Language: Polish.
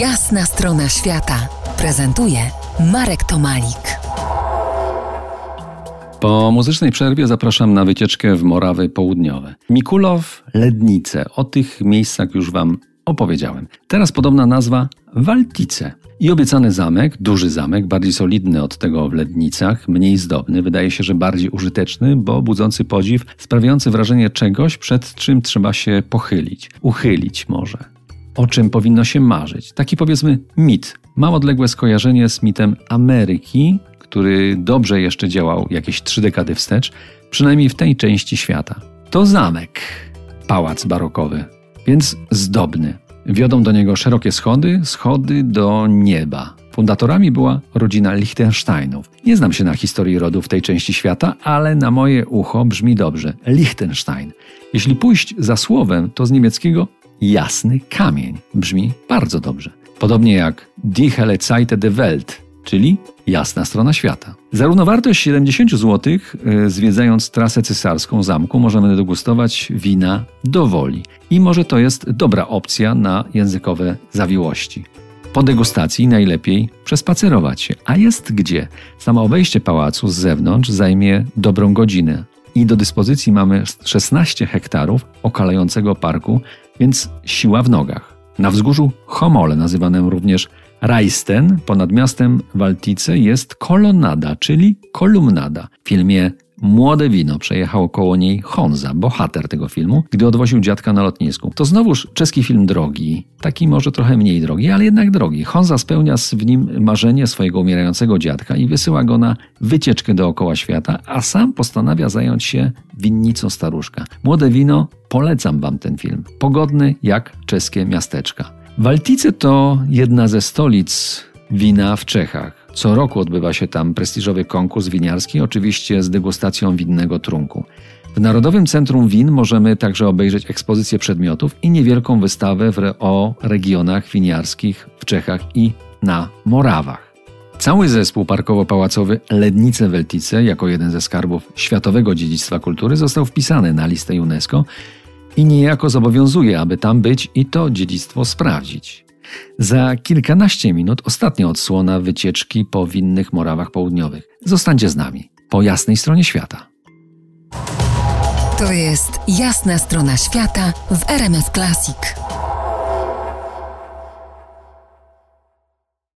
Jasna strona świata prezentuje Marek Tomalik. Po muzycznej przerwie zapraszam na wycieczkę w Morawy Południowe. Mikulow, Lednice. O tych miejscach już Wam opowiedziałem. Teraz podobna nazwa Waltice. I obiecany zamek, duży zamek, bardziej solidny od tego w Lednicach, mniej zdobny, wydaje się, że bardziej użyteczny, bo budzący podziw, sprawiający wrażenie czegoś, przed czym trzeba się pochylić, uchylić może. O czym powinno się marzyć? Taki powiedzmy mit. Mam odległe skojarzenie z mitem Ameryki, który dobrze jeszcze działał jakieś trzy dekady wstecz, przynajmniej w tej części świata. To zamek, pałac barokowy, więc zdobny. Wiodą do niego szerokie schody, schody do nieba. Fundatorami była rodzina Liechtensteinów. Nie znam się na historii rodu w tej części świata, ale na moje ucho brzmi dobrze. Liechtenstein. Jeśli pójść za słowem, to z niemieckiego jasny kamień. Brzmi bardzo dobrze. Podobnie jak Die helle Seite der Welt, czyli jasna strona świata. Za równowartość 70 zł, y, zwiedzając trasę cesarską zamku, możemy degustować wina do woli. I może to jest dobra opcja na językowe zawiłości. Po degustacji najlepiej przespacerować się. A jest gdzie? Samo obejście pałacu z zewnątrz zajmie dobrą godzinę. I do dyspozycji mamy 16 hektarów okalającego parku, więc siła w nogach. Na wzgórzu Homole, nazywanym również Rajsten ponad miastem Waltice jest kolonada, czyli kolumnada. W filmie Młode wino przejechał koło niej Honza, bohater tego filmu, gdy odwoził dziadka na lotnisku. To znowuż czeski film drogi, taki może trochę mniej drogi, ale jednak drogi. Honza spełnia w nim marzenie swojego umierającego dziadka i wysyła go na wycieczkę dookoła świata, a sam postanawia zająć się winnicą staruszka. Młode wino, polecam wam ten film. Pogodny jak czeskie miasteczka. Waltice to jedna ze stolic wina w Czechach. Co roku odbywa się tam prestiżowy konkurs winiarski, oczywiście z degustacją winnego trunku. W Narodowym Centrum Win możemy także obejrzeć ekspozycję przedmiotów i niewielką wystawę o regionach winiarskich w Czechach i na Morawach. Cały zespół parkowo-pałacowy Lednice Weltice, jako jeden ze skarbów Światowego Dziedzictwa Kultury, został wpisany na listę UNESCO i niejako zobowiązuje, aby tam być i to dziedzictwo sprawdzić. Za kilkanaście minut ostatnia odsłona wycieczki po winnych Morawach Południowych. Zostańcie z nami po jasnej stronie świata. To jest jasna strona świata w RMS Classic.